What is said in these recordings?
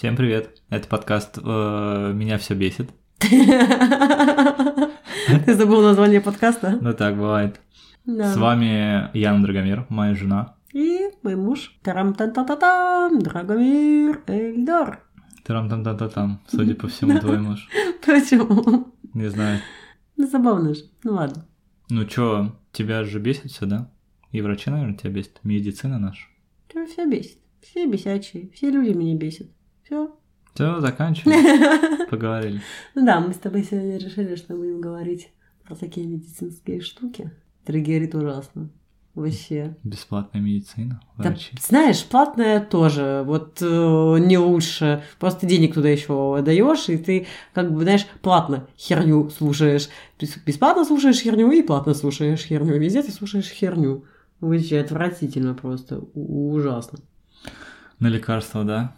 Всем привет. Это подкаст э, «Меня все бесит». Ты забыл название подкаста? Ну так бывает. С вами Яна Драгомир, моя жена. И мой муж. тарам тан та та там Драгомир Эльдар. тарам там там там судя по всему, твой муж. Почему? Не знаю. Ну, забавно же. Ну, ладно. Ну чё, тебя же бесит все, да? И врачи, наверное, тебя бесит. Медицина наша. Тебя все бесит. Все бесячие. Все люди меня бесят. Все. Все, заканчиваем. Поговорили. Ну да, мы с тобой сегодня решили, что будем говорить про такие медицинские штуки. Триггерит ужасно. Вообще. Бесплатная медицина, Да, врачи. знаешь, платная тоже, вот э, не лучше. Просто денег туда еще даешь, и ты, как бы, знаешь, платно херню слушаешь. Бес- Бесплатно слушаешь херню и платно слушаешь херню. Везде ты слушаешь херню. Вообще отвратительно просто. Ужасно. На лекарства, да?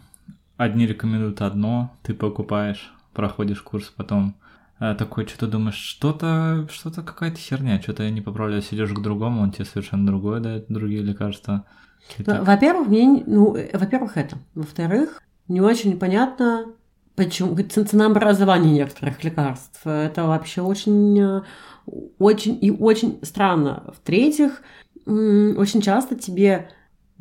Одни рекомендуют одно, ты покупаешь, проходишь курс, потом э, такой что-то думаешь, что-то, что-то какая-то херня, что-то я не поправляюсь, идешь к другому, он тебе совершенно другое дает, другие лекарства. Ну. Во-первых, мне, не- ну, э, во-первых, это. Во-вторых, не очень понятно, почему ц- ценообразование некоторых лекарств. Это вообще очень, э, очень и очень странно. В-третьих, очень часто тебе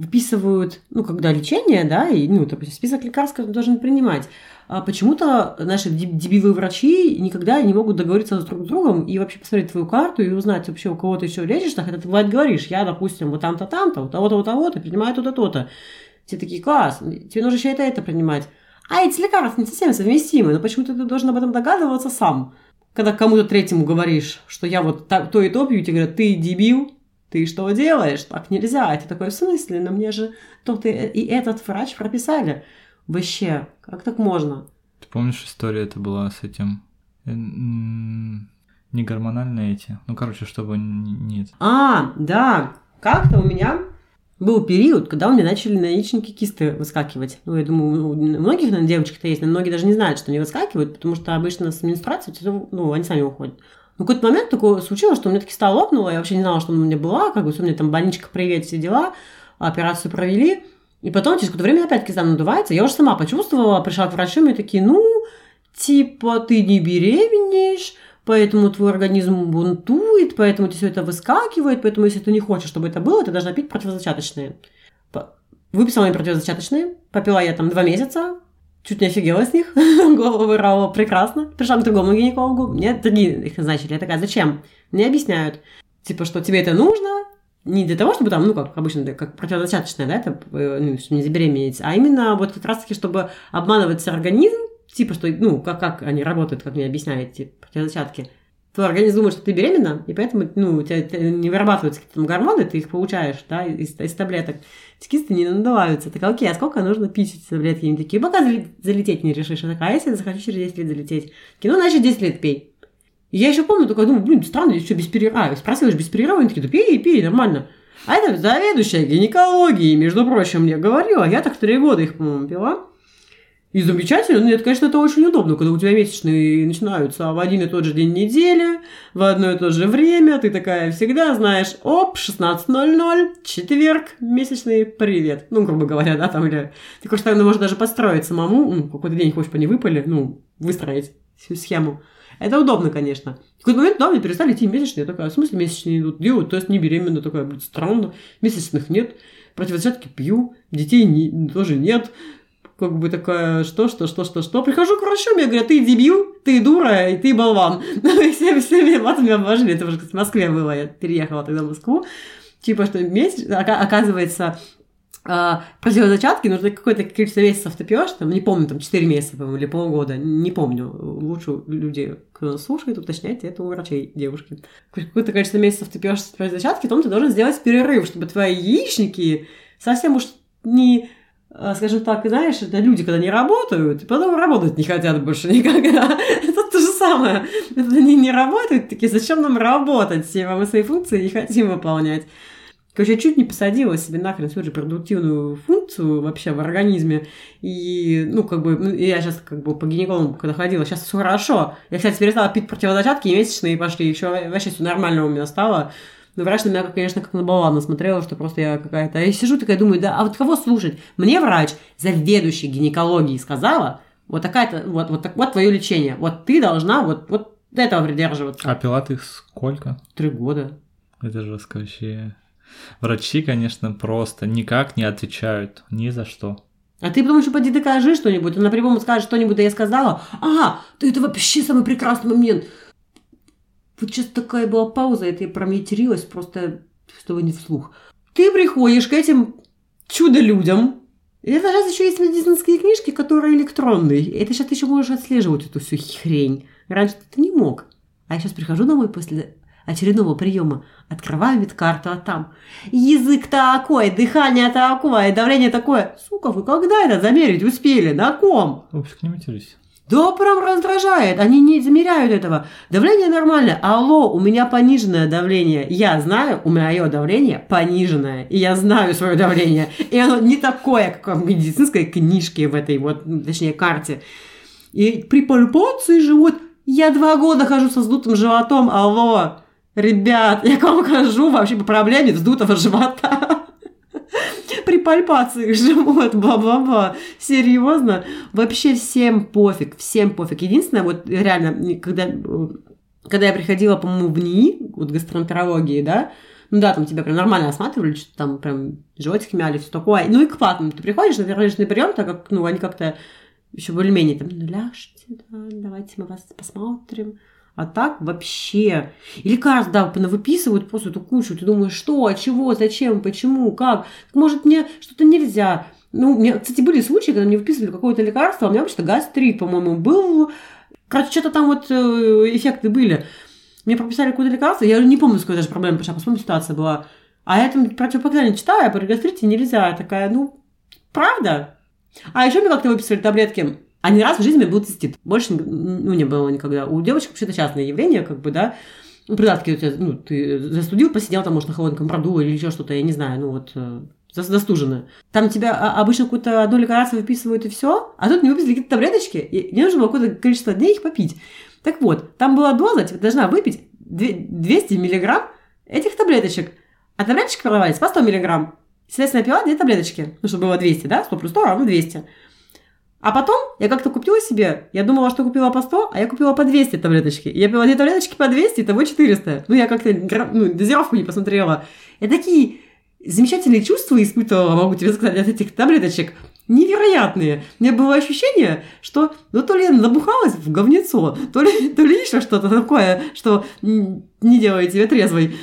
выписывают, ну, когда лечение, да, и, ну, допустим, список лекарств, которые ты должен принимать. А почему-то наши деб- дебилы врачи никогда не могут договориться с друг с другом и вообще посмотреть твою карту и узнать вообще, у кого ты еще лечишь, хотя ты бывает говоришь, я, допустим, вот там-то, там-то, у того-то, у того-то, принимаю то-то, то-то. Все такие, класс, тебе нужно еще это, это принимать. А эти лекарства не совсем совместимы, но почему-то ты должен об этом догадываться сам. Когда кому-то третьему говоришь, что я вот то и то пью, тебе говорят, ты дебил, ты что делаешь? Так нельзя. Это такой в смысле? Но мне же тот и, и этот врач прописали. Вообще, как так можно? Ты помнишь, история это была с этим, э, не гормональные эти, ну, короче, чтобы нет. А, да, как-то у меня был период, когда у меня начали на яичнике кисты выскакивать. Ну, я думаю, у многих, наверное, девочек-то есть, но многие даже не знают, что они выскакивают, потому что обычно с менструацией, ну, они сами уходят. В какой-то момент такое случилось, что у меня таки киста лопнула, я вообще не знала, что у меня была, как бы, всё, у меня там больничка, привет, все дела, операцию провели, и потом через какое-то время опять киста надувается, я уже сама почувствовала, пришла к врачу, и такие, ну, типа, ты не беременеешь, поэтому твой организм бунтует, поэтому тебе все это выскакивает, поэтому если ты не хочешь, чтобы это было, ты должна пить противозачаточные. Выписала мне противозачаточные, попила я там два месяца, чуть не офигела с них, голову вырвала прекрасно. Пришла к другому гинекологу, мне другие их назначили. Я такая, зачем? Мне объясняют, типа, что тебе это нужно, не для того, чтобы там, ну, как обычно, как противозачаточное, да, это, ну, чтобы не забеременеть, а именно вот как раз-таки, чтобы обманывать организм, типа, что, ну, как, как они работают, как мне объясняют эти противозачатки. Твой организм думает, что ты беременна, и поэтому, ну, у тебя не вырабатываются какие-то гормоны, ты их получаешь, да, из, из таблеток. Эти кисты не надуваются. Так, окей, а сколько нужно пить эти таблетки? Они такие, пока зале- залететь не решишь. Я такая, а если я захочу через 10 лет залететь? Такие, ну, значит, 10 лет пей. И я еще помню, только думаю, блин, странно, здесь что, без перерыва? Спросила, без перерыва? Они такие, да пей, пей, нормально. А это заведующая гинекологией, между прочим, мне говорила. Я так три года их, по-моему, пила. И замечательно. Нет, конечно, это очень удобно, когда у тебя месячные начинаются в один и тот же день недели, в одно и то же время. Ты такая всегда знаешь, оп, 16.00, четверг, месячный, привет. Ну, грубо говоря, да, там или... Ты, конечно, наверное, можешь даже подстроить самому, ну, какой-то день хочешь по не выпали, ну, выстроить всю схему. Это удобно, конечно. В какой-то момент, да, мне перестали идти месячные. Я такая, в смысле месячные идут? Делают тест, не беременна. Такая, блин, странно. Месячных нет. Противозачатки пью. Детей не- тоже нет. Как бы такая, что, что, что, что, что. Прихожу к врачу, мне говорят, ты дебил, ты дура, и ты болван. Ну, все, все меня обожили. Это уже в Москве было. Я переехала тогда в Москву. Типа, что месяц, ока- оказывается, а, противозачатки нужно какое-то количество месяцев ты пьешь, там, не помню, там 4 месяца, по-моему, или полгода, не помню. Лучше люди, кто нас слушает, уточняйте это у врачей, девушки. Какое-то количество месяцев ты пьешь противозачатки, потом ты должен сделать перерыв, чтобы твои яичники совсем уж не скажем так, знаешь, это люди, когда не работают, потом работать не хотят больше никогда. Это то же самое. Они не работают, такие, зачем нам работать? Мы свои функции не хотим выполнять. Короче, я чуть не посадила себе нахрен всю репродуктивную функцию вообще в организме. И, ну, как бы, ну, я сейчас как бы по гинекологу когда ходила, сейчас все хорошо. Я, кстати, перестала пить противозачатки, и месячные пошли, еще вообще все нормально у меня стало. Но врач на меня, конечно, как на баллона смотрела, что просто я какая-то... Я сижу такая, думаю, да, а вот кого слушать? Мне врач, заведующий гинекологией, сказала, вот такая-то, вот, вот, так, вот твое лечение. Вот ты должна вот, вот этого придерживаться. А пила ты сколько? Три года. Это жестко вообще. Врачи, конечно, просто никак не отвечают ни за что. А ты потому что поди докажи что-нибудь, она прямому скажет что-нибудь, да я сказала, ага, ты это вообще самый прекрасный момент. Вот сейчас такая была пауза, это я прометерилась просто, чтобы не вслух. Ты приходишь к этим чудо-людям, это сейчас еще есть медицинские книжки, которые электронные. Сейчас ты еще можешь отслеживать эту всю хрень. Раньше ты не мог. А я сейчас прихожу домой после очередного приема, открываю медкарту, а там язык такой, дыхание такое, давление такое. Сука, вы когда это замерить успели? На ком? Упс, не матерись. Да, прям раздражает. Они не замеряют этого. Давление нормальное. Алло, у меня пониженное давление. Я знаю, у меня ее давление пониженное. И я знаю свое давление. И оно не такое, как в медицинской книжке в этой вот, точнее, карте. И при пальпации живот я два года хожу со сдутым животом. Алло, ребят, я к вам хожу вообще по проблеме вздутого живота пальпации живот, бла-бла-бла. Серьезно? Вообще всем пофиг, всем пофиг. Единственное, вот реально, когда, когда я приходила, по-моему, в НИИ, вот гастроэнтерологии, да, ну да, там тебя прям нормально осматривали, что там прям животик мяли, все такое. Ну и к патам ты приходишь на первичный прием, так как, ну, они как-то еще более-менее там, ну, ляжьте, да, давайте мы вас посмотрим. А так вообще. И лекарств, да, выписывают просто эту кучу. Ты думаешь, что, чего, зачем, почему, как. Может, мне что-то нельзя. Ну, у меня, кстати, были случаи, когда мне выписывали какое-то лекарство, а у меня вообще-то гастрит, по-моему, был. Короче, что-то там вот э, эффекты были. Мне прописали какое-то лекарство, я не помню, с какой даже проблемой пришла, посмотрим, ситуация была. А я там противопоказания читаю, а при гастрите нельзя. Я такая, ну, правда? А еще мне как-то выписали таблетки они раз в жизни был цистит. Больше ну, не было никогда. У девочек вообще-то частное явление, как бы, да. Ну, придатки у тебя, ну, ты застудил, посидел там, может, на холодном продул или еще что-то, я не знаю, ну, вот, э, застуженное. Там тебя а, обычно какую-то одну лекарство выписывают и все, а тут не выписали какие-то таблеточки, и мне нужно было какое-то количество дней их попить. Так вот, там была доза, типа, должна выпить 200 миллиграмм этих таблеточек. А таблеточки продавались по 100 миллиграмм. Соответственно, я пила две таблеточки. Ну, чтобы было 200, да? 100 плюс 100 равно 200. А потом я как-то купила себе, я думала, что купила по 100, а я купила по 200 таблеточки. И я пила две таблеточки по 200, того 400. Ну, я как-то ну, дозировку не посмотрела. Я такие замечательные чувства испытывала, могу тебе сказать, от этих таблеточек. Невероятные. У меня было ощущение, что ну то ли я набухалась в говнецо, то ли, то ли еще что-то такое, что не делает тебя трезвой.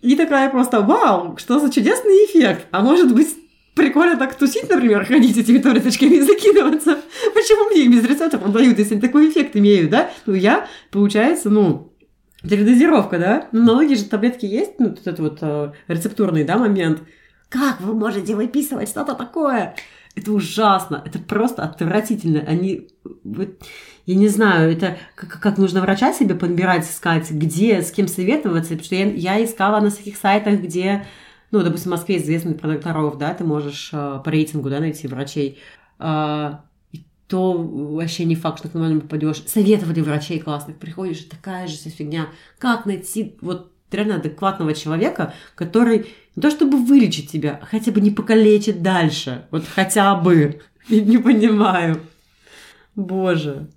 И такая просто, вау, что за чудесный эффект. А может быть, прикольно так тусить, например, ходить этими таблеточками и закидываться. Почему мне их без рецепта продают, если они такой эффект имеют, да? Ну, я, получается, ну, передозировка, да? Ну, многие же таблетки есть, ну, вот этот вот э, рецептурный, да, момент. Как вы можете выписывать что-то такое? Это ужасно, это просто отвратительно. Они, я не знаю, это как, как нужно врача себе подбирать, искать, где, с кем советоваться, потому что я, я искала на всяких сайтах, где ну, допустим, в Москве известный про докторов, да, ты можешь э, по рейтингу, да, найти врачей, э, то вообще не факт, что ты нормально попадешь. Советовали врачей классных, приходишь, такая же вся фигня. Как найти вот реально адекватного человека, который не то чтобы вылечит тебя, а хотя бы не покалечит дальше. Вот хотя бы. Я не понимаю. Боже,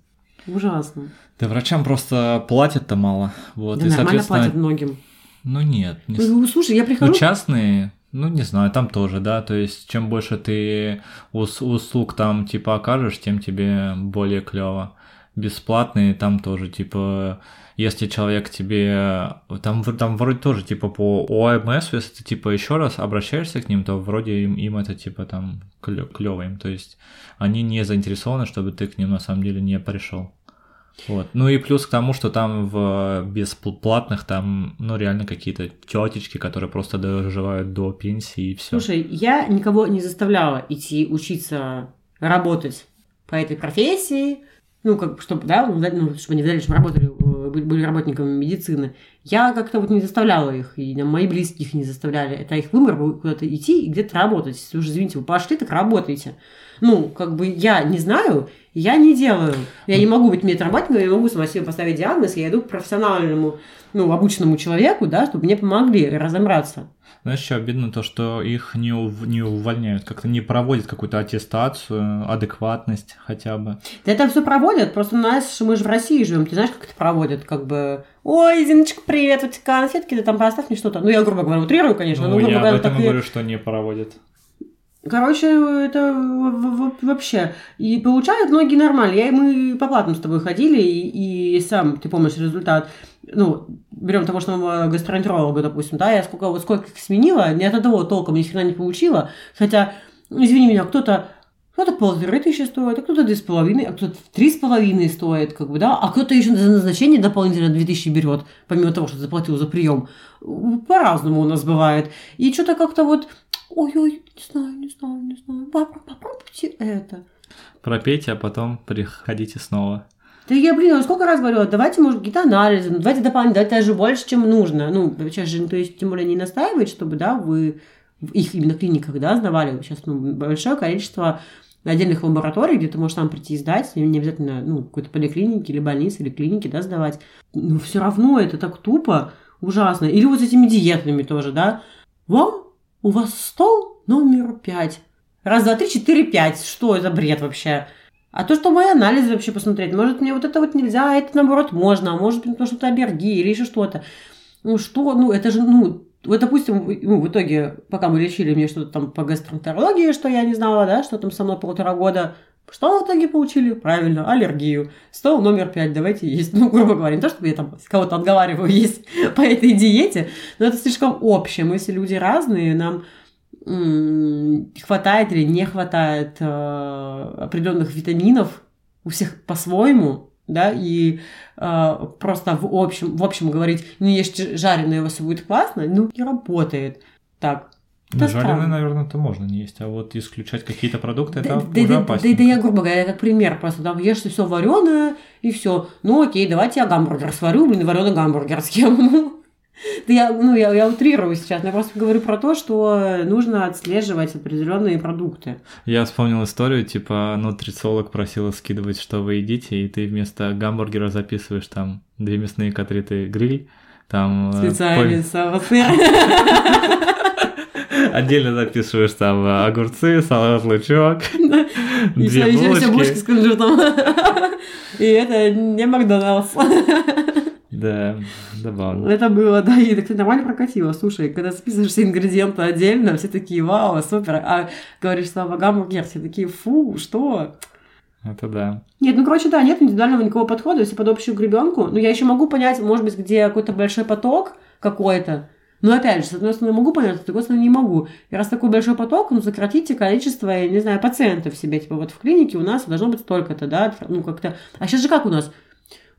ужасно. Да врачам просто платят-то мало. Вот, да и, нормально платят многим. Ну нет. Не... Ну, слушай, я прихожу... Ну, частные, ну, не знаю, там тоже, да, то есть, чем больше ты ус- услуг там, типа, окажешь, тем тебе более клево. Бесплатные там тоже, типа, если человек тебе, там, там вроде тоже, типа, по ОМС, если ты, типа, еще раз обращаешься к ним, то вроде им, им это, типа, там, клево им, то есть, они не заинтересованы, чтобы ты к ним, на самом деле, не пришел. Вот. Ну и плюс к тому, что там в бесплатных там, ну, реально какие-то тетечки, которые просто доживают до пенсии и все. Слушай, я никого не заставляла идти учиться работать по этой профессии, ну, как, чтобы, да, ну, чтобы они в дальнейшем работали, э, были работниками медицины. Я как-то вот не заставляла их, и мои близкие их не заставляли. Это их выбор был куда-то идти и где-то работать. Если уже, извините, вы пошли, так работайте. Ну, как бы я не знаю, Я не делаю. Я не могу быть медработником, я могу сама себе поставить диагноз, я иду к профессиональному, ну, обученному человеку, да, чтобы мне помогли разобраться. Знаешь, еще обидно то, что их не, ув... не увольняют, как-то не проводят какую-то аттестацию, адекватность хотя бы. Да это все проводят, просто у нас, мы же в России живем, ты знаешь, как это проводят, как бы, ой, Зиночка, привет, у тебя конфетки, ты там поставь мне что-то. Ну, я, грубо говоря, утрирую, конечно, ну, но, грубо я говоря, об этом и такие- говорю, что не проводят. Короче, это вообще. И получают многие нормально. Я, мы по платным с тобой ходили, и, и сам, ты помнишь результат. Ну, берем того, что мы гастроэнтеролога, допустим, да, я сколько, вот сколько их сменила, ни от одного толком ни хрена не получила. Хотя, извини меня, кто-то кто-то полторы тысячи стоит, а кто-то две с половиной, а кто-то три с половиной стоит, как бы, да, а кто-то еще за назначение дополнительно две тысячи берет, помимо того, что заплатил за прием. По-разному у нас бывает. И что-то как-то вот, ой-ой, не знаю, не знаю, не знаю, Попро- попробуйте это. Пропейте, а потом приходите снова. Да я, блин, сколько раз говорила, давайте, может, какие-то анализы, ну, давайте дополнительно, давайте даже больше, чем нужно. Ну, сейчас же, то есть, тем более не настаивает, чтобы, да, вы в их именно клиниках, да, сдавали сейчас ну, большое количество отдельных лабораторий, где ты можешь сам прийти и сдать, не обязательно, ну, какой-то поликлинике или больнице, или клинике, да, сдавать. Но все равно это так тупо, ужасно. Или вот с этими диетными тоже, да. Вам, у вас стол номер пять. Раз, два, три, четыре, пять. Что это бред вообще? А то, что мои анализы вообще посмотреть, может, мне вот это вот нельзя, а это наоборот можно, а может потому что это аллергия или еще что-то. Ну что, ну это же, ну, вот, допустим, ну, в итоге, пока мы лечили мне что-то там по гастроэнтерологии, что я не знала, да, что там со мной полтора года, что в итоге получили? Правильно, аллергию. Стол номер пять, давайте есть. Ну, грубо говоря, не то, чтобы я там кого-то отговариваю есть по этой диете, но это слишком общее. Мы все люди разные, нам хватает или не хватает э, определенных витаминов у всех по-своему, да, и э, просто в общем, в общем говорить, не ешьте жареное, у вас будет классно, ну, не работает так. Ну, жареное, наверное, это можно не есть, а вот исключать какие-то продукты, Да, это да, уже да, да, да, я, грубо говоря, как пример просто, там, ешь все вареное, и все. Ну, окей, давайте я гамбургер сварю, блин, вареный гамбургер съем. Да я, ну, я, я утрирую сейчас, но я просто говорю про то, что нужно отслеживать определенные продукты. Я вспомнил историю, типа, нутрициолог просила скидывать, что вы едите, и ты вместо гамбургера записываешь там две мясные котлеты гриль, там... э, Специальный по- Отдельно записываешь там э, огурцы, салат, лучок, все, две еще булочки булочки. с кунжутом. И это не Макдоналдс. Да, забавно. Это было, да, и так нормально прокатило. Слушай, когда списываешь все ингредиенты отдельно, все такие, вау, супер. А говоришь слово гамбургер, все такие, фу, что? Это да. Нет, ну, короче, да, нет индивидуального никакого подхода, все под общую гребенку. Но я еще могу понять, может быть, где какой-то большой поток какой-то. Но опять же, с одной стороны могу понять, с другой стороны не могу. И раз такой большой поток, ну, сократите количество, я не знаю, пациентов себе. Типа вот в клинике у нас должно быть столько-то, да, ну, как-то... А сейчас же как у нас?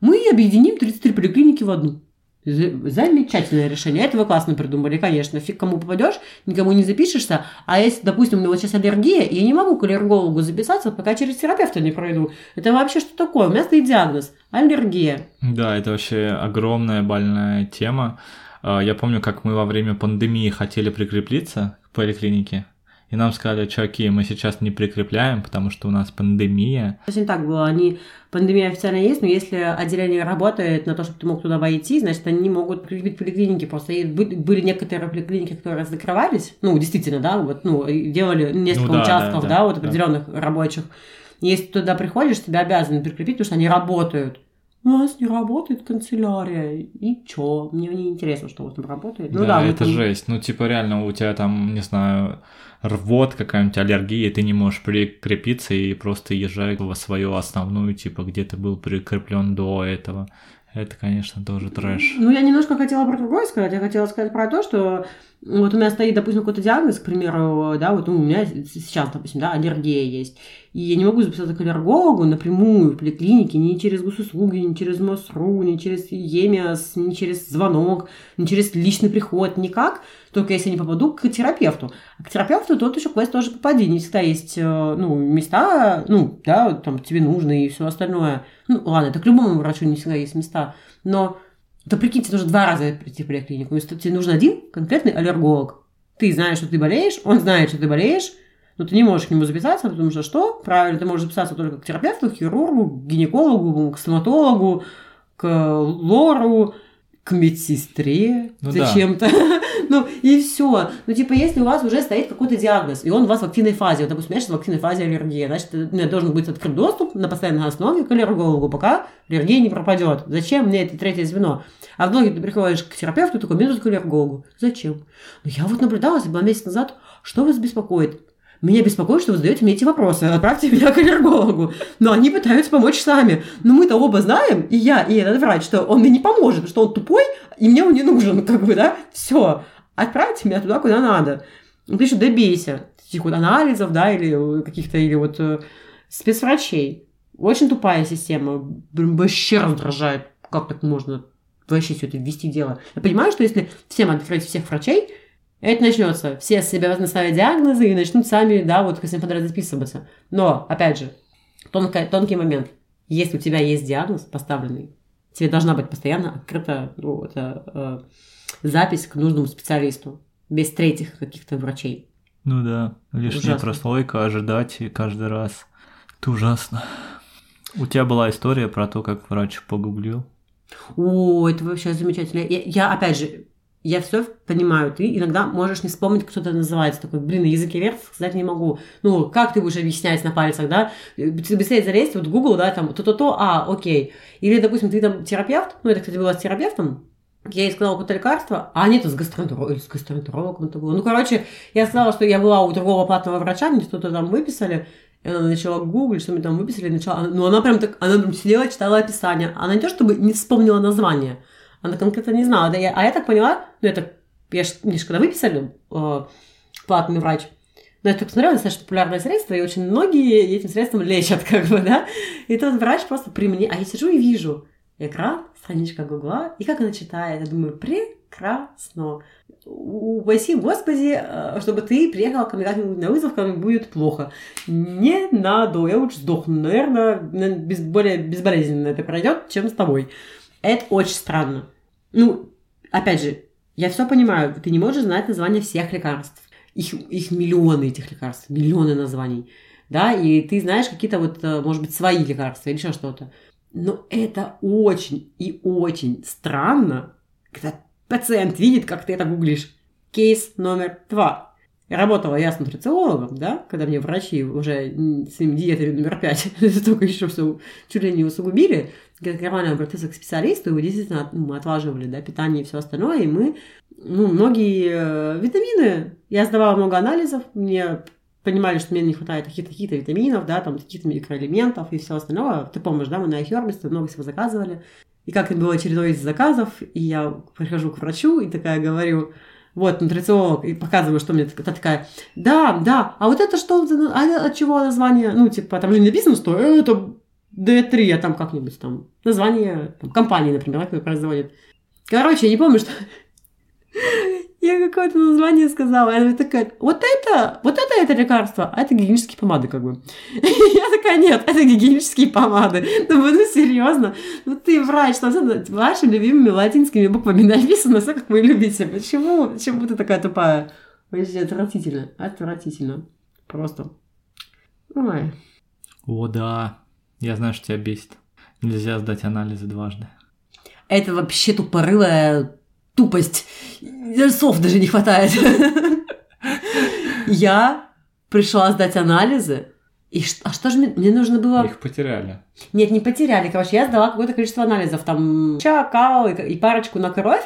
Мы объединим 33 поликлиники в одну. За- Замечательное решение. Это вы классно придумали, конечно. Фиг кому попадешь, никому не запишешься. А если, допустим, у меня вот сейчас аллергия, и я не могу к аллергологу записаться, пока через терапевта не пройду. Это вообще что такое? У меня стоит диагноз. Аллергия. Да, это вообще огромная больная тема. А, Я помню, как мы во время пандемии хотели прикрепиться к поликлинике, и нам сказали, чуваки, мы сейчас не прикрепляем, потому что у нас пандемия. Не так было. Они, пандемия официально есть, но если отделение работает на то, чтобы ты мог туда войти, значит, они могут прикрепить поликлиники. Просто были некоторые поликлиники, которые закрывались. Ну, действительно, да, вот, ну, делали несколько Ну да, участков, да, да, да, вот да. определенных рабочих. И Если ты туда приходишь, тебя обязаны прикрепить, потому что они работают. У нас не работает канцелярия. И чё? Мне не интересно, что у вас там работает. Ну да, да, это ну, жесть. Ну, типа, реально, у тебя там, не знаю, рвот какая-нибудь аллергия, и ты не можешь прикрепиться и просто езжай во свою основную, типа, где ты был прикреплен до этого. Это, конечно, тоже трэш. Ну, я немножко хотела про другое сказать. Я хотела сказать про то, что вот у меня стоит, допустим, какой-то диагноз, к примеру, да, вот у меня сейчас, допустим, да, аллергия есть. И я не могу записаться к аллергологу напрямую в поликлинике, ни через госуслуги, ни через МОСРУ, ни через ЕМИАС, ни через звонок, ни через личный приход, никак. Только если я не попаду к терапевту. А к терапевту тут еще квест тоже попади. Не всегда есть, э, ну, места, ну, да, там тебе нужно и все остальное. Ну, ладно, это к любому врачу не всегда есть места. Но то прикинь, тебе нужно два раза прийти в поликлинику. Если тебе нужен один конкретный аллерголог. Ты знаешь, что ты болеешь, он знает, что ты болеешь, Но ты не можешь к нему записаться, потому что что? Правильно, ты можешь записаться только к терапевту, к хирургу, к гинекологу, к стоматологу, к лору, к медсестре Ну зачем-то. ну, и все. Ну, типа, если у вас уже стоит какой-то диагноз, и он у вас в активной фазе, вот, допустим, знаешь, в активной фазе аллергия, значит, ну, должен быть открыт доступ на постоянной основе к аллергологу, пока аллергия не пропадет. Зачем мне это третье звено? А в итоге ты приходишь к терапевту, такой, мне тут к аллергологу. Зачем? Ну, я вот наблюдала, это было месяц назад, что вас беспокоит? Меня беспокоит, что вы задаете мне эти вопросы. Отправьте меня к аллергологу. Но они пытаются помочь сами. Но мы-то оба знаем, и я, и этот врач, что он мне не поможет, что он тупой, и мне он не нужен, как бы, да? Все. Отправьте меня туда, куда надо. Ну, ты еще добейся этих вот анализов, да, или каких-то, или вот э, спецврачей. Очень тупая система. Блин, вообще раздражает. Как так можно вообще все это ввести дело? Я понимаю, что если всем открыть всех врачей, это начнется. Все себе наставят диагнозы и начнут сами, да, вот к подряд записываться. Но, опять же, тонкий, тонкий момент. Если у тебя есть диагноз поставленный, тебе должна быть постоянно открыта ну, это, э, запись к нужному специалисту. Без третьих каких-то врачей. Ну да, лишняя ужасно. прослойка, ожидать каждый раз. Это ужасно. У тебя была история про то, как врач погуглил? О, это вообще замечательно. Я, я опять же, я все понимаю, ты иногда можешь не вспомнить, кто это называется. Такой, блин, на языке верх сказать не могу. Ну, как ты будешь объяснять на пальцах, да? Быстрее залезть, вот Google, да, там, то-то-то, а, окей. Или, допустим, ты там терапевт, ну, это, кстати, было с терапевтом, я ей сказала какое-то лекарство, а нет, с гастроэнтерологом, с гастроэнтерологом это было. Ну, короче, я сказала, что я была у другого платного врача, мне что-то там выписали, и она начала гуглить, что мне там выписали, начала, ну, она прям так, она прям сидела, читала описание. Она не то, чтобы не вспомнила название, она конкретно не знала. Да я, а я так поняла, ну, это, я ж, мне же когда выписали, э, платный врач, но я так посмотрела, достаточно популярное средство, и очень многие этим средством лечат, как бы, да. И тот врач просто при мне, а я сижу и вижу экран, страничка Гугла, и как она читает, я думаю, прекрасно. Упаси, Господи, э, чтобы ты приехала ко мне на вызов, когда мне будет плохо. Не надо, я лучше сдохну, наверное, без, более безболезненно это пройдет, чем с тобой. Это очень странно. Ну, опять же, я все понимаю, ты не можешь знать название всех лекарств. Их, их миллионы этих лекарств, миллионы названий. Да, и ты знаешь какие-то вот, э, может быть, свои лекарства или еще что-то. Но это очень и очень странно, когда пациент видит, как ты это гуглишь. Кейс номер два. Работала я с нутрициологом, да, когда мне врачи уже своим диетой номер пять только еще все чуть ли не усугубили, когда нормально обратиться к специалисту, и действительно ну, мы отлаживали, да, питание и все остальное, и мы, ну, многие э, витамины, я сдавала много анализов, мне понимали, что мне не хватает каких-то витаминов, да, там, каких-то микроэлементов и все остальное. Ты помнишь, да, мы на iHerbist много всего заказывали. И как это было чередой из заказов, и я прихожу к врачу и такая говорю, вот, нутрициолог, и показываю, что мне та такая, да, да, а вот это что, а от чего название? Ну, типа, там же не написано, что это D3, а там как-нибудь там название там, компании, например, которая производит. Короче, я не помню, что... Я какое-то название сказала, она такая, вот это, вот это это лекарство, а это гигиенические помады, как бы. Я такая, нет, это гигиенические помады. Ну, ну серьезно, ну ты врач, что это вашими любимыми латинскими буквами написано, все как вы любите. Почему, почему ты такая тупая? Вообще отвратительно, отвратительно. Просто. Ой. О, да. Я знаю, что тебя бесит. Нельзя сдать анализы дважды. Это вообще тупорылая тупость. Слов даже не хватает. Я пришла сдать анализы, и а что же мне, мне нужно было... Их потеряли. Нет, не потеряли. Короче, я сдала какое-то количество анализов. Там ча, као и, и парочку на кровь.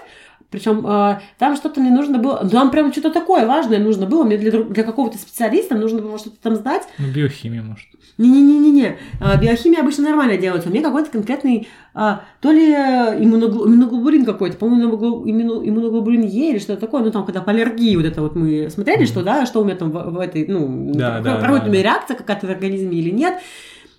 Причем э, там что-то мне нужно было, ну, там прям что-то такое важное нужно было, мне для, для какого-то специалиста нужно было что-то там знать. Ну, биохимия, может. Не-не-не-не, а, биохимия обычно нормально делается. У меня какой-то конкретный, а, то ли иммуноглобулин какой-то, по-моему, иммуноглобулин Е или что-то такое, ну там, когда по аллергии вот это вот мы смотрели, mm-hmm. что, да, что у меня там в, в этой, ну, да, да, проходит да, у меня реакция какая-то в организме или нет.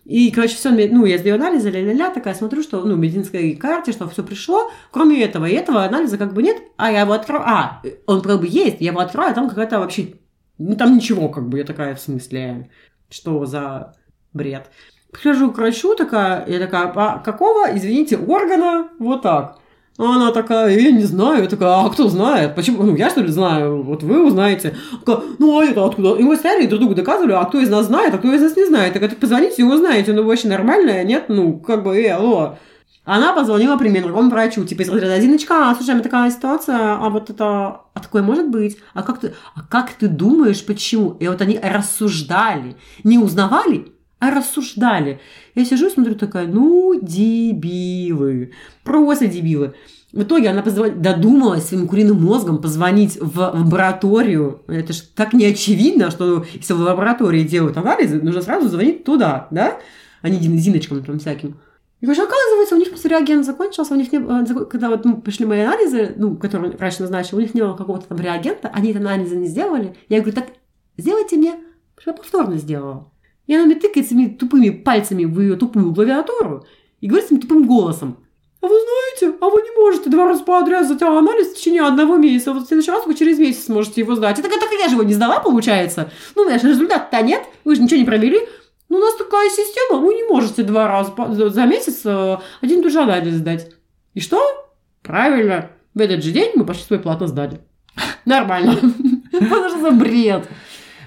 И, короче, все, ну, я сдаю анализы, ля-ля-ля, такая смотрю, что, ну, в медицинской карте, что все пришло, кроме этого, и этого анализа как бы нет, а я его открою, а, он как бы есть, я его открою, а там какая-то вообще, ну, там ничего, как бы, я такая, в смысле, что за бред. Прихожу к врачу, такая, я такая, а какого, извините, органа? Вот так. А Она такая, я не знаю. Я такая, а кто знает? Почему? Ну, я что ли знаю? Вот вы узнаете. Такая, ну, а это откуда? И мы стояли и друг другу доказывали, а кто из нас знает, а кто из нас не знает. Так, так позвоните и узнаете. Ну, вообще нормальная, нет? Ну, как бы, э, алло. Она позвонила, например, другому врачу, типа, из разряда Зиночка, а, слушай, у меня такая ситуация, а вот это, а такое может быть? А как ты, а как ты думаешь, почему? И вот они рассуждали, не узнавали, а рассуждали. Я сижу и смотрю такая, ну, дебилы, просто дебилы. В итоге она позвон... додумалась своим куриным мозгом позвонить в лабораторию. Это же так неочевидно, что если в лаборатории делают анализы, нужно сразу звонить туда, да? А не Зиночкам там всяким. И говорю, оказывается, у них просто реагент закончился, у них не было, когда вот ну, пришли мои анализы, ну, которые врач назначил, у них не было какого-то там реагента, они эти анализы не сделали. Я говорю, так сделайте мне, чтобы я повторно сделала. И она мне тыкает своими тупыми пальцами в ее тупую клавиатуру и говорит своим тупым голосом. А вы знаете, а вы не можете два раза подряд сдать анализ в течение одного месяца. Вот в следующий раз вы через месяц сможете его сдать. И так, я же его не сдала, получается. Ну, знаешь, результата-то нет, вы же ничего не провели. Ну, у нас такая система, вы не можете два раза за месяц э, один и тот же анализ сдать. И что? Правильно. В этот же день мы пошли свой платно сдали. Нормально. Потому что за бред.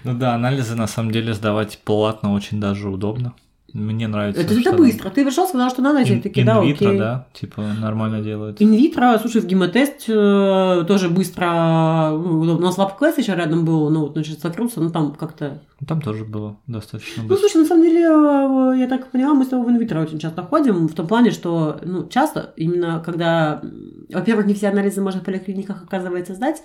Ну да, анализы на самом деле сдавать платно очень даже удобно. Мне нравится. Это, это быстро. Ты пришел, сказал, что надо, тебе такие, да, инвитро, окей. да, типа нормально делают. Инвитро, слушай, в гемотест э, тоже быстро. Ну, у нас лаб-класс еще рядом был, ну вот, значит, закрылся, ну там как-то. Там тоже было достаточно Ну, быстро. слушай, на самом деле, э, я так поняла, мы с тобой в инвитро очень часто ходим, в том плане, что, ну, часто, именно когда, во-первых, не все анализы можно в поликлиниках, оказывается, сдать,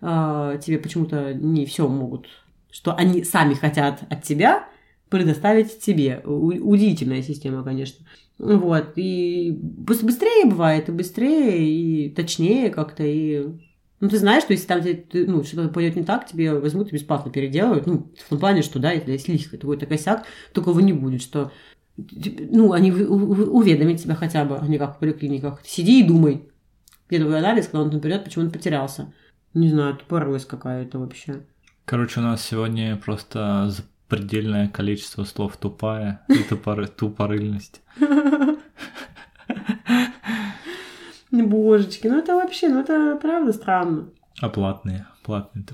э, тебе почему-то не все могут, что они сами хотят от тебя, предоставить тебе. Удивительная система, конечно. Вот. И быс- быстрее бывает, и быстрее, и точнее как-то, и... Ну, ты знаешь, что если там тебе, ну, что-то пойдет не так, тебе возьмут и бесплатно переделают. Ну, в том плане, что, да, если есть лихо, какой-то косяк, такого не будет, что... Ну, они уведомят тебя хотя бы, а не как в поликлиниках. Сиди и думай, где твой анализ, когда он там придет, почему он потерялся. Не знаю, тупорылость какая-то вообще. Короче, у нас сегодня просто предельное количество слов тупая и тупоры- тупорыльность. Божечки, ну это вообще, ну это правда странно. А платные, платные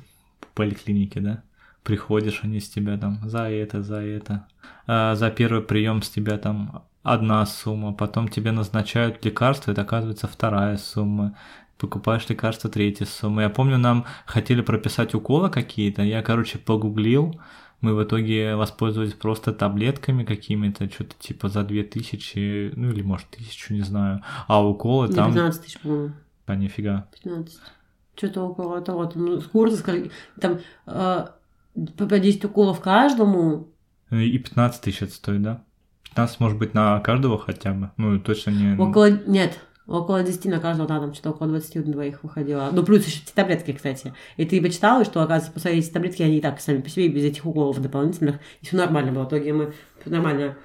поликлиники, да? Приходишь, они с тебя там за это, за это. А за первый прием с тебя там одна сумма, потом тебе назначают лекарство, это оказывается вторая сумма. Покупаешь лекарство, третья сумма. Я помню, нам хотели прописать уколы какие-то, я, короче, погуглил, мы в итоге воспользовались просто таблетками какими-то, что-то типа за 2000, ну или может тысячу, не знаю. А уколы Не, там... 15 тысяч, по-моему. А нифига. 15. Что-то около того. Там, ну, с курса, там э, по по 10 уколов каждому. Ну, И 15 тысяч это стоит, да? 15 может быть на каждого хотя бы. Ну, точно не... Около, нет, около 10 на каждого, да, там что-то около 20 на двоих выходило. Ну, плюс еще эти таблетки, кстати. И ты почитала, что, оказывается, после эти таблетки, они и так сами по себе, без этих уколов дополнительных, и все нормально было. В итоге мы нормально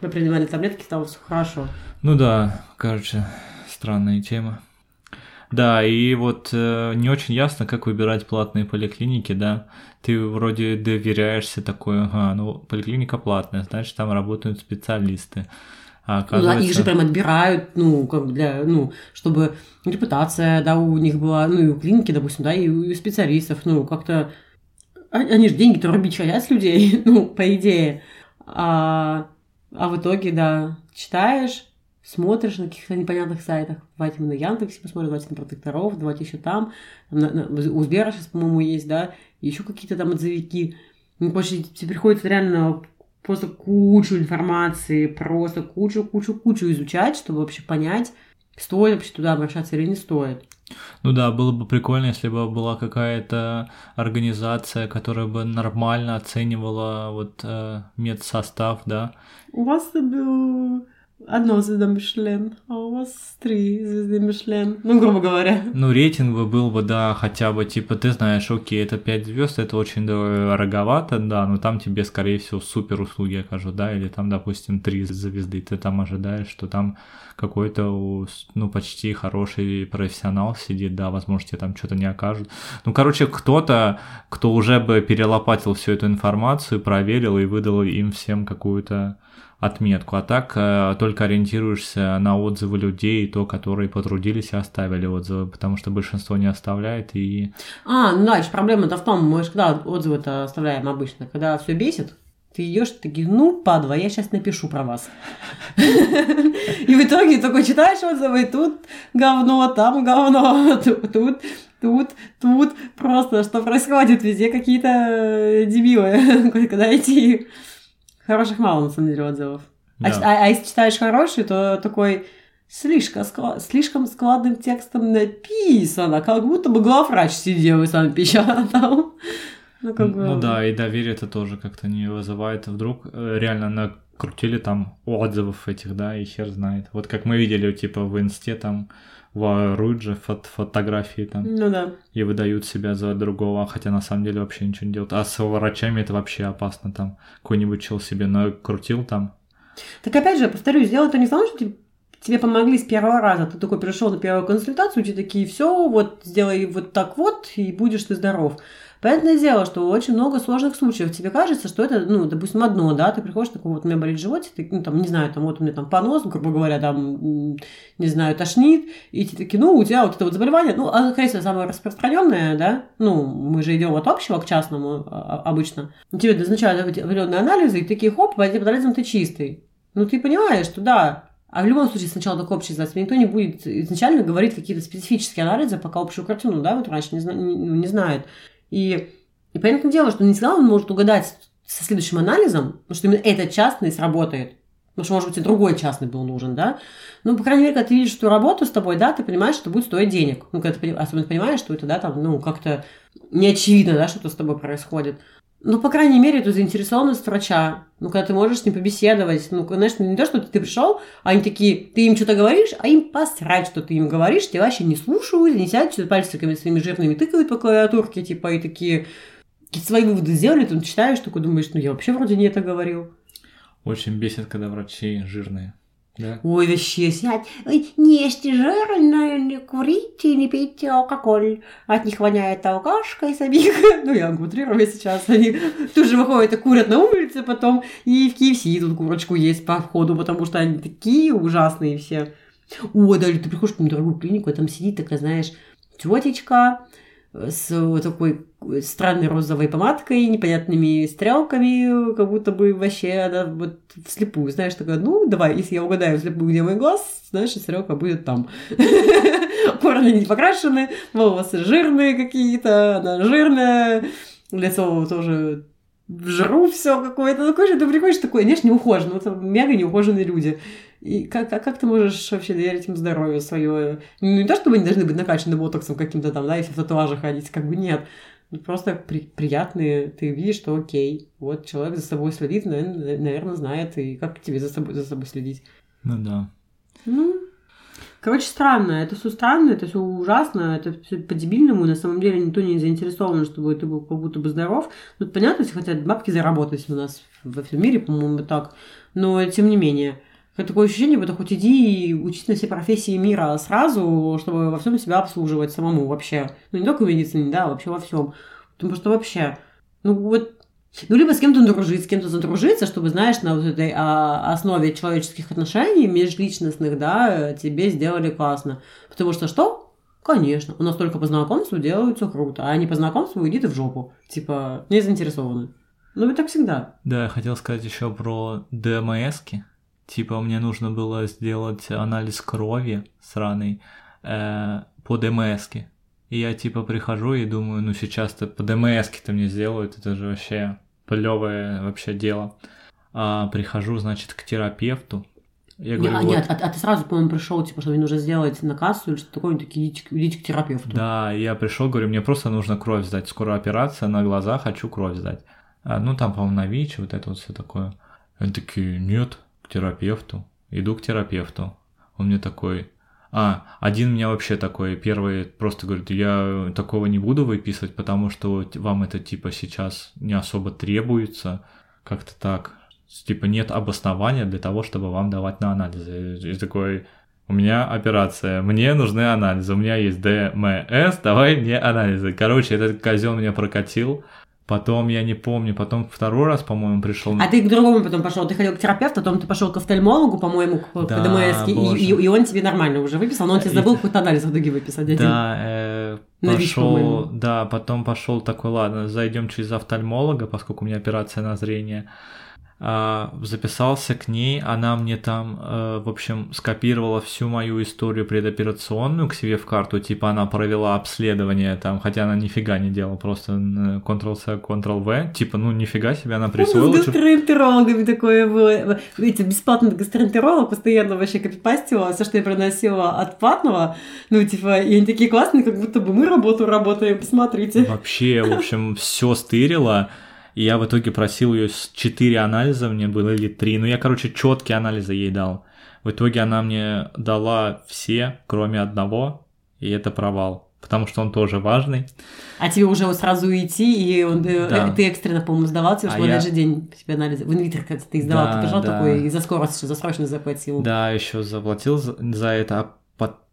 мы принимали таблетки, стало все хорошо. Ну да, короче, странная тема. Да, и вот э, не очень ясно, как выбирать платные поликлиники, да. Ты вроде доверяешься такой, ага, ну, поликлиника платная, значит, там работают специалисты. А Ну, оказывается... их же прям отбирают, ну, как для, ну, чтобы репутация, да, у них была, ну, и у клиники, допустим, да, и у специалистов, ну, как-то... а- Они же деньги-то рубить хотят с людей, ну, по идее. А, а в итоге, да, читаешь, смотришь на каких-то непонятных сайтах. Давайте мы на Яндексе посмотрим, давайте на Протекторов, давайте еще там. На- на- у Сбера сейчас, по-моему, есть, да, еще какие-то там отзывики. Ну, короче, тебе приходится реально просто кучу информации, просто кучу-кучу-кучу изучать, чтобы вообще понять, стоит вообще туда обращаться или не стоит. Ну да, было бы прикольно, если бы была какая-то организация, которая бы нормально оценивала вот э, медсостав, да. У вас э, одно звезда Мишлен, а у вас три звезды Мишлен. Ну, грубо говоря. Ну, рейтинг бы был бы, да, хотя бы, типа, ты знаешь, окей, это 5 звезд, это очень дороговато, да, но там тебе, скорее всего, супер услуги окажут, да, или там, допустим, 3 звезды, ты там ожидаешь, что там какой-то, ну, почти хороший профессионал сидит, да, возможно, тебе там что-то не окажут. Ну, короче, кто-то, кто уже бы перелопатил всю эту информацию, проверил и выдал им всем какую-то отметку, а так э, только ориентируешься на отзывы людей, то, которые потрудились и оставили отзывы, потому что большинство не оставляет и... А, ну да, еще проблема-то в том, мы же когда отзывы-то оставляем обычно, когда все бесит, ты идешь, такие, ну, падла, я сейчас напишу про вас. И в итоге только читаешь отзывы, тут говно, там говно, тут, тут, тут, просто что происходит, везде какие-то э, дебилы, куда идти. Хороших мало, на самом деле, отзывов. А, а, а если читаешь хороший, то такой слишком, слишком складным текстом написано, как будто бы главврач сидел и сам печатал. Ну, как бы... ну да, и доверие это тоже как-то не вызывает. Вдруг э, реально накрутили там отзывов этих, да, и хер знает. Вот как мы видели, типа, в инсте там воруют же фот фотографии там. Ну да. И выдают себя за другого, хотя на самом деле вообще ничего не делают. А с врачами это вообще опасно там. Какой-нибудь чел себе накрутил там. Так опять же, повторюсь, дело это не в том, что тебе помогли с первого раза. Ты такой пришел на первую консультацию, тебе такие, все, вот сделай вот так вот, и будешь ты здоров. Понятное дело, что очень много сложных случаев. Тебе кажется, что это, ну, допустим, одно, да, ты приходишь, такой, вот у меня болит живот, ты, ну, там, не знаю, там, вот у меня там понос, грубо говоря, там, не знаю, тошнит, и ты такие, ну, у тебя вот это вот заболевание, ну, оно, конечно, самое распространенное, да, ну, мы же идем от общего к частному а, обычно. Тебе назначают определенные анализы, и такие, хоп, по этим анализам ты чистый. Ну, ты понимаешь, что да, а в любом случае сначала только общий знать. Никто не будет изначально говорить какие-то специфические анализы, пока общую картину, да, вот раньше не, не, не знает. И, и понятное дело, что не всегда он может угадать со следующим анализом, потому что именно этот частный сработает. Потому что, может быть, и другой частный был нужен, да? Ну, по крайней мере, когда ты видишь эту работу с тобой, да, ты понимаешь, что будет стоить денег. Ну, когда ты особенно понимаешь, что это, да, там, ну, как-то не очевидно, да, что-то с тобой происходит. Ну, по крайней мере, эту заинтересованность врача. Ну, когда ты можешь с ним побеседовать. Ну, конечно, не то, что ты пришел, а они такие, ты им что-то говоришь, а им посрать, что ты им говоришь, тебя вообще не слушают, не сядут, что-то пальчиками своими жирными тыкают по клавиатурке, типа, и такие какие-то свои выводы сделали, ты читаешь, такой думаешь, ну, я вообще вроде не это говорил. Очень бесит, когда врачи жирные. Да. Ой, вообще сядь. Ой, не ешьте жирное, не курите, не пейте алкоголь. От них воняет алкашкой самих. Ну, я утрирую сейчас. Они тут же выходят и курят на улице потом. И в KFC тут курочку есть по входу, потому что они такие ужасные все. О, да, ты приходишь в какую-то дорогую клинику, и там сидит такая, знаешь, тетечка, с такой странной розовой помадкой, непонятными стрелками, как будто бы вообще она вот вслепую, знаешь, такая, ну, давай, если я угадаю вслепую, где мой глаз, знаешь, стрелка будет там. Корни не покрашены, волосы жирные какие-то, она жирная, лицо тоже жру все какое-то. Ну, короче, ты приходишь такой, знаешь, неухоженный, вот мега неухоженные люди. И как, как, как ты можешь вообще доверить им здоровье свое? Ну, не то, чтобы они должны быть накачаны ботоксом каким-то там, да, если в татуаже ходить, как бы нет. Ну, просто при, приятные, ты видишь, что окей, вот человек за собой следит, наверное, наверное знает, и как тебе за собой, за собой следить. Ну да. Ну, Короче, странно. Это все странно, это все ужасно, это все по-дебильному. На самом деле никто не заинтересован, чтобы ты был как будто бы здоров. Тут понятно, если хотят бабки заработать у нас во всем мире, по-моему, так. Но тем не менее. Такое ощущение, будто хоть иди и учись на все профессии мира сразу, чтобы во всем себя обслуживать самому вообще. Ну, не только в медицине, да, вообще во всем. Потому что вообще, ну вот ну, либо с кем-то дружить, с кем-то задружиться, чтобы, знаешь, на вот этой а, основе человеческих отношений, межличностных, да, тебе сделали классно. Потому что что? Конечно, у нас только по знакомству делают все круто, а не по знакомству иди ты в жопу. Типа, не заинтересованы. Ну, и так всегда. Да, я хотел сказать еще про ДМСки. Типа, мне нужно было сделать анализ крови сраный э, по ДМСке. И я типа прихожу и думаю, ну сейчас-то по ДМСке-то мне сделают, это же вообще плевое вообще дело. А, прихожу, значит, к терапевту. Я говорю, не, вот... Нет, а, а ты сразу, по-моему, пришел, типа, что мне нужно сделать на кассу или что-то такое, такие, идите, идите к терапевту. Да, я пришел, говорю, мне просто нужно кровь сдать, скоро операция, на глаза хочу кровь сдать. А, ну, там, по-моему, на ВИЧ, вот это вот все такое. Они такие, нет, к терапевту. Иду к терапевту. Он мне такой, а, один меня вообще такой, первый просто говорит, я такого не буду выписывать, потому что вам это типа сейчас не особо требуется, как-то так. Типа нет обоснования для того, чтобы вам давать на анализы. И такой, у меня операция, мне нужны анализы, у меня есть ДМС, давай мне анализы. Короче, этот козел меня прокатил, Потом, я не помню, потом второй раз, по-моему, пришел. А ты к другому потом пошел. Ты ходил к терапевту, потом ты пошел к офтальмологу, по-моему, к Да, ПДМС, и, и- и он тебе нормально уже выписал, но он тебе И- забыл какой-то анализ в итоге выписать. один. Да, э, пошел, по-моему. да, потом пошел такой, ладно, зайдем через офтальмолога, поскольку у меня операция на зрение. А, записался к ней, она мне там, э, в общем, скопировала всю мою историю предоперационную к себе в карту, типа она провела обследование там, хотя она нифига не делала, просто Ctrl-C, Ctrl-V, типа, ну нифига себе, она Ну, присвоила. С что- гастроэнтерологами такое было. Видите, бесплатный гастроэнтеролог постоянно вообще копипастила все, что я приносила от платного. Ну, типа, и они такие классные, как будто бы мы работу работаем, посмотрите. Вообще, в общем, все стырила. И я в итоге просил ее с 4 анализа, мне было или 3. Ну, я, короче, четкие анализы ей дал. В итоге она мне дала все, кроме одного, и это провал. Потому что он тоже важный. А тебе уже сразу идти, и он, э, Да. ты экстренно, по-моему, сдавал, тебе А я- этот же день тебе анализы. В инвитер, когда ты сдавал, Да, ты пришел да. такой и за скорость, за срочно заплатил. Да, еще заплатил за, за это. а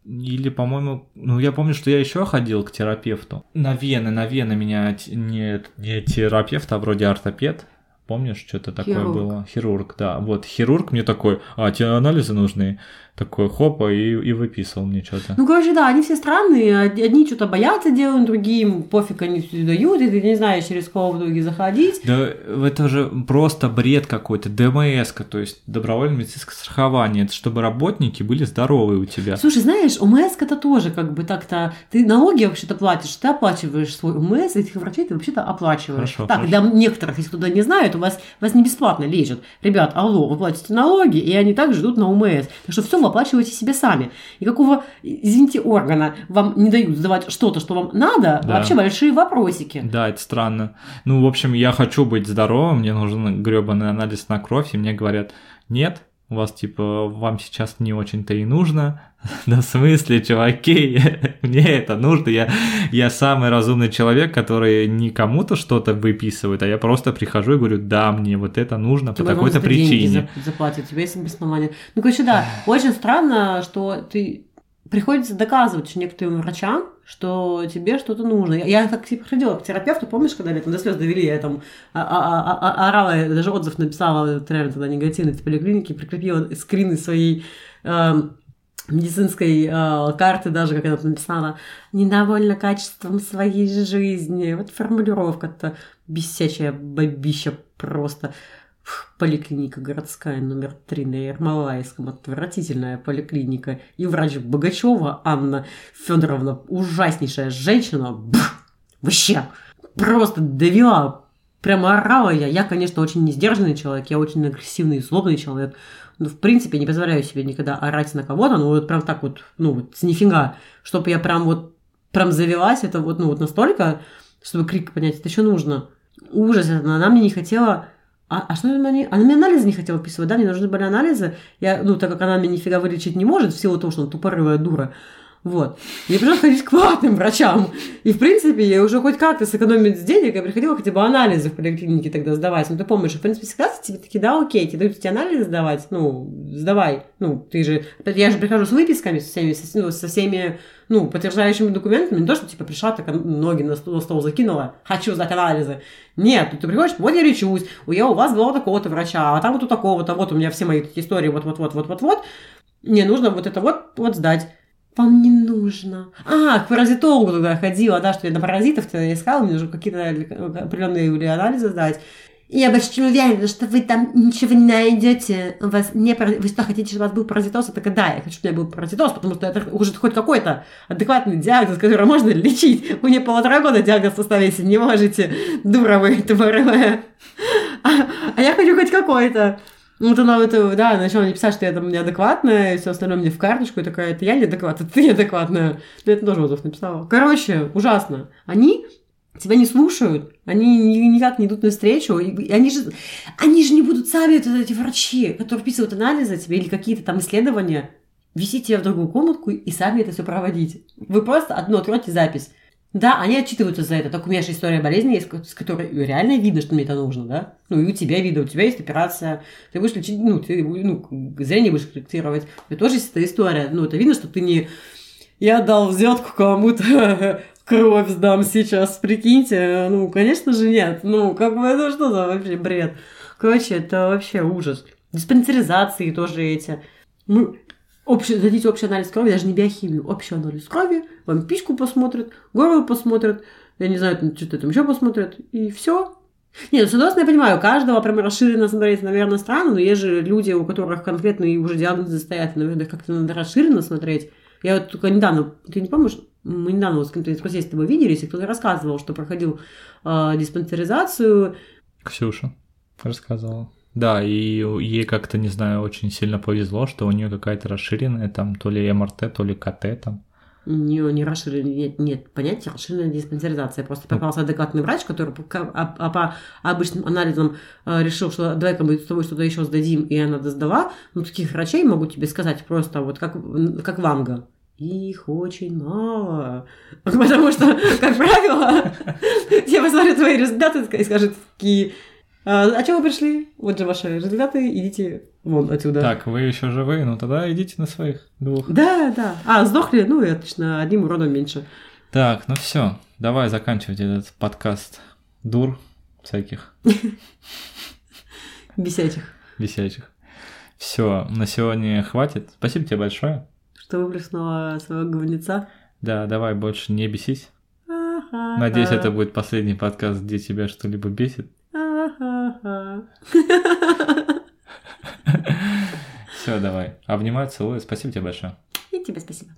Или, по-моему, ну я помню, что я еще ходил к терапевту. На вены, на вены меня не, не терапевт, а вроде ортопед. Помнишь, что-то такое Хирург. было? Хирург, да. Вот хирург мне такой, а тебе анализы нужны? Такой хопа и, и выписывал мне что-то. Ну, короче, да, они все странные. Од- Одни что-то боятся делать, другие им пофиг, они все дают, и ты не знаешь, через кого в итоге заходить. Да это же просто бред какой-то, ДМС, то есть добровольное медицинское страхование, это чтобы работники были здоровы у тебя. Слушай, знаешь, УМС это тоже как бы так-то... Ты налоги вообще-то платишь, ты оплачиваешь свой УМС, этих врачей ты вообще-то оплачиваешь. Хорошо, так, хорошо. для некоторых, если кто-то не знает, у вас, вас не бесплатно лечат. Ребят, алло, вы платите налоги, и они также ждут на УМС. Так что все вы оплачиваете себе сами. И какого, извините, органа вам не дают сдавать что-то, что вам надо, Да. вообще большие вопросики. Да, это странно. Ну, в общем, я хочу быть здоровым, мне нужен гребаный анализ на кровь, и мне говорят, нет, у вас, типа, вам сейчас не очень-то и нужно. Да в смысле, чуваки, мне это нужно. Я, я самый разумный человек, который не кому-то что-то выписывает, а я просто прихожу и говорю, да, мне вот это нужно по Тебе такой-то просто деньги причине. за- заплатят тебе, если без основания. Ну, короче, да, очень странно, что ты приходится доказывать некоторым врачам, что тебе что-то нужно. Я, я типа ходила к терапевту, помнишь, когда меня там до слез довели, я там а- а- а- орала, я даже отзыв написала, реально тогда негативный в поликлинике, прикрепила скрины своей эм, медицинской э, карты, даже как она написала, недовольна качеством своей жизни. Вот формулировка-то бесячая бабища просто. Поликлиника городская номер 3 на Ермолаевском. Отвратительная поликлиника. И врач Богачева Анна Федоровна, ужаснейшая женщина. Бф, вообще, просто довела. Прямо орала я. Я, конечно, очень несдержанный человек, я очень агрессивный и злобный человек. Ну, в принципе, не позволяю себе никогда орать на кого-то, ну, вот прям так вот, ну, вот с нифига. Чтобы я прям вот, прям завелась, это вот, ну, вот настолько, чтобы крик поднять, это еще нужно. Ужас, она мне не хотела... А, а что мне... Она мне анализы не хотела вписывать, да, мне нужны были анализы. Я, ну, так как она меня нифига вылечить не может, в силу того, что она тупорылая дура, вот. Мне пришлось ходить к платным врачам. И, в принципе, я уже хоть как-то сэкономить денег, я приходила хотя бы анализы в поликлинике тогда сдавать. Ну, ты помнишь, в принципе, всегда тебе такие, да, окей, тебе дают эти анализы сдавать, ну, сдавай. Ну, ты же... Я же прихожу с выписками, со всеми, со, ну, со всеми, ну, подтверждающими документами, не то, что, типа, пришла, так ноги на стол, на стол закинула, хочу сдать анализы. Нет, ты приходишь, вот я лечусь, я у вас была такого-то врача, а там вот у такого-то, вот у меня все мои истории, вот-вот-вот-вот-вот-вот. Мне нужно вот это вот, вот сдать. Вам не нужно. А, к паразитологу туда ходила, да, что я на паразитов-то искала, мне нужно какие-то определенные анализы сдать. И я почти уверена, что вы там ничего не найдете. У вас не пара- Вы что, хотите, чтобы у вас был паразитоз? Это да, я хочу, чтобы у меня был паразитоз, потому что это уже хоть какой-то адекватный диагноз, который можно лечить. Вы мне полтора года диагноз поставите, не можете, дура вы тупорылая. А, а я хочу хоть какой-то. Ну, вот она вот, э, да, начала мне писать, что я там неадекватная, и все остальное мне в карточку, и такая, это я неадекватная, ты неадекватная. Ну, это тоже отзыв написала. Короче, ужасно. Они тебя не слушают, они ни- никак не идут навстречу, и и они же, они же не будут сами, вот эти врачи, которые вписывают анализы тебе или какие-то там исследования, вести тебя в другую комнатку и сами это все проводить. Вы просто одно откроете запись. Да, они отчитываются за это. Так у меня же история болезни есть, с которой реально видно, что мне это нужно, да? Ну, и у тебя видно, у тебя есть операция, ты будешь лечить, ну, ты ну, зрение будешь корректировать. Это тоже есть эта история. Ну, это видно, что ты не... Я дал взятку кому-то, кровь сдам сейчас, прикиньте. Ну, конечно же, нет. Ну, как бы это что за вообще бред? Короче, это вообще ужас. Диспансеризации тоже эти. Мы общий, дадите общий анализ крови, даже не биохимию, общий анализ крови, вам пичку посмотрят, горло посмотрят, я не знаю, что-то там еще посмотрят, и все. Не, ну, с одной стороны, я понимаю, у каждого прям расширенно смотреть, наверное, странно, но есть же люди, у которых конкретные уже диагнозы стоят, наверное, как-то надо расширенно смотреть. Я вот только недавно, ты не помнишь, мы недавно вот с кем-то из друзей с тобой виделись, и кто-то рассказывал, что проходил э, диспансеризацию. Ксюша рассказывала. Да, и ей как-то, не знаю, очень сильно повезло, что у нее какая-то расширенная, там, то ли МРТ, то ли КТ там. Не, не расширенная, нет, нет понятия расширенная диспансеризация. Просто ну. попался адекватный врач, который по, а, а по обычным анализам э, решил, что давай-ка мы с тобой что-то еще сдадим, и она сдала. Ну, таких врачей могу тебе сказать просто вот как, как ванга. Их очень мало. Потому что, как правило, я посмотрю твои результаты и скажут такие, а, а чего вы пришли? Вот же ваши результаты, идите вон отсюда. Так, вы еще живы, ну тогда идите на своих двух. Да, да. А, сдохли? Ну и отлично, одним уродом меньше. Так, ну все, давай заканчивать этот подкаст дур всяких. Бесячих. Бесячих. Все, на сегодня хватит. Спасибо тебе большое. Что выплеснула своего говнеца. Да, давай больше не бесись. Надеюсь, это будет последний подкаст, где тебя что-либо бесит. Все, давай. Обнимаю, целую. Спасибо тебе большое. И тебе спасибо.